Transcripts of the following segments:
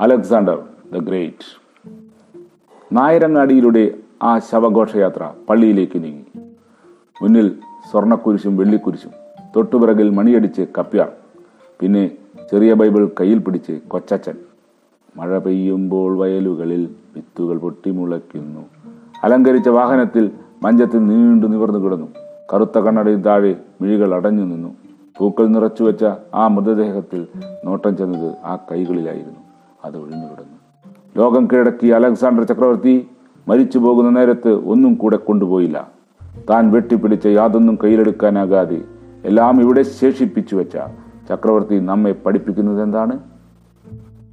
Alexander the great. നായരങ്ങാടിയിലൂടെ ആ ശവഘോഷയാത്ര പള്ളിയിലേക്ക് നീങ്ങി. മുന്നിൽ സ്വർണക്കുരിശും വെള്ളിക്കുരിശും തൊട്ടുപിറകിൽ മണിയടിച്ച് കപ്യാർ പിന്നെ ചെറിയ ബൈബിൾ കയ്യിൽ പിടിച്ച് കൊച്ചച്ചൻ മഴ പെയ്യുമ്പോൾ വയലുകളിൽ വിത്തുകൾ പൊട്ടിമുളയ്ക്കുന്നു അലങ്കരിച്ച വാഹനത്തിൽ മഞ്ചത്തിൽ നീണ്ടു നിവർന്നു കിടന്നു. കറുത്ത കണ്ണടയിൽ താഴെ മിഴികൾ അടഞ്ഞു നിന്നു. പൂക്കൾ നിറച്ചു വെച്ച ആ മൃതദേഹത്തിൽ നോട്ടം ചെന്നത് ആ കൈകളിലായിരുന്നു. അത് ഒഴിഞ്ഞു കിടന്നു. ലോകം കീഴടക്കിയ അലക്സാണ്ടർ ചക്രവർത്തി മരിച്ചു പോകുന്ന നേരത്ത് ഒന്നും കൂടെ കൊണ്ടുപോയില്ല. താൻ വെട്ടിപ്പിടിച്ച യാതൊന്നും കയ്യിലെടുക്കാനാകാതെ എല്ലാം ഇവിടെ ശേഷിപ്പിച്ചു വെച്ച ചക്രവർത്തി നമ്മെ പഠിപ്പിക്കുന്നത് എന്താണ്?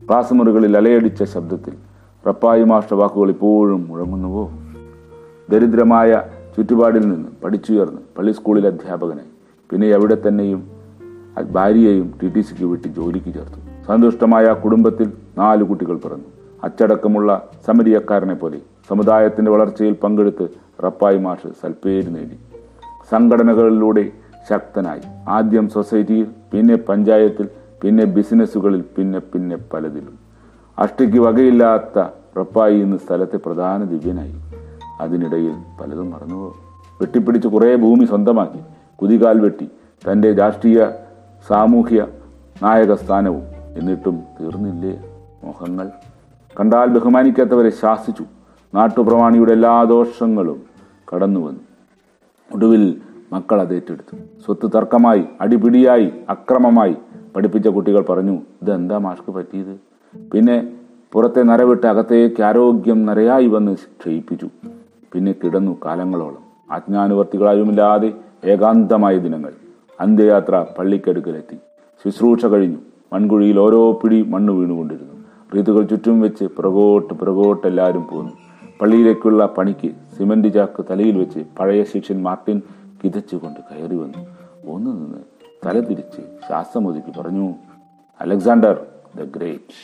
ക്ലാസ് മുറികളിൽ അലയടിച്ച ശബ്ദത്തിൽ റപ്പായി മാഷ്ട വാക്കുകൾ ഇപ്പോഴും മുഴങ്ങുന്നുവോ? ദരിദ്രമായ ചുറ്റുപാടിൽ നിന്ന് പഠിച്ചുയർന്ന് പള്ളി സ്കൂളിൽ അധ്യാപകനെ പിന്നെ അവിടെ തന്നെയും ഭാര്യയെയും ടി ടി സിക്ക് വിട്ട് ജോലിക്ക് ചേർത്തു. സന്തുഷ്ടമായ കുടുംബത്തിൽ നാല് കുട്ടികൾ പിറന്നു. അച്ചടക്കമുള്ള സമരിയക്കാരനെ പോലെ സമുദായത്തിന്റെ വളർച്ചയിൽ പങ്കെടുത്ത് റപ്പായി മാഷ് സൽപ്പേര് നേടി. സംഘടനകളിലൂടെ ശക്തനായി. ആദ്യം സൊസൈറ്റിയിൽ പിന്നെ പഞ്ചായത്തിൽ പിന്നെ ബിസിനസ്സുകളിൽ പിന്നെ പിന്നെ പലതിലും. അഷ്ടിക്ക് വകയില്ലാത്ത റപ്പായി ഇന്ന് സ്ഥലത്തെ പ്രധാന ദിവ്യനായി. അതിനിടയിൽ പലതും മറന്നുപോകും. വെട്ടിപ്പിടിച്ച് കുറേ ഭൂമി സ്വന്തമാക്കി. കുതികാൽ വെട്ടി. തന്റെ രാഷ്ട്രീയ സാമൂഹ്യ നായക സ്ഥാനവും എന്നിട്ടും തീർന്നില്ലേ മോഹങ്ങൾ? കണ്ടാൽ ബഹുമാനിക്കാത്തവരെ ശാസിച്ചു. നാട്ടുപ്രമാണിയുടെ എല്ലാ ദോഷങ്ങളും കടന്നു വന്നു. ഒടുവിൽ മക്കൾ അത് ഏറ്റെടുത്തു. സ്വത്ത് തർക്കമായി അടിപിടിയായി അക്രമമായി പഠിപ്പിച്ച കുട്ടികൾ പറഞ്ഞു ഇതെന്താ മാഷ്ക്ക് പറ്റിയത്? പിന്നെ പുറത്തെ നരവിട്ട് അകത്തേക്ക് ആരോഗ്യം നരയായി വന്ന് ക്ഷയിപ്പിച്ചു. പിന്നെ കിടന്നു കാലങ്ങളോളം. ആജ്ഞാനുവർത്തികളായുമില്ലാതെ ഏകാന്തമായ ദിനങ്ങൾ. അന്ത്യയാത്ര പള്ളിക്കടുക്കലെത്തി. ശുശ്രൂഷ കഴിഞ്ഞു. മൺകുഴിയിൽ ഓരോ പിടി മണ്ണ് വീണുകൊണ്ടിരുന്നു. റീതുകൾ ചുറ്റും വെച്ച് പുറകോട്ട് പുറകോട്ട് എല്ലാവരും പോന്നു. പള്ളിയിലേക്കുള്ള പണിക്ക് സിമന്റ് ചാക്ക് തലയിൽ വെച്ച് പഴയ ശിക്ഷൻ മാർട്ടിൻ കിതച്ചുകൊണ്ട് കയറി വന്നു. ഒന്ന് നിന്ന് തല തിരിച്ച് ശ്വാസമൊതുക്കി പറഞ്ഞു അലക്സാണ്ടർ ദ ഗ്രേറ്റ്.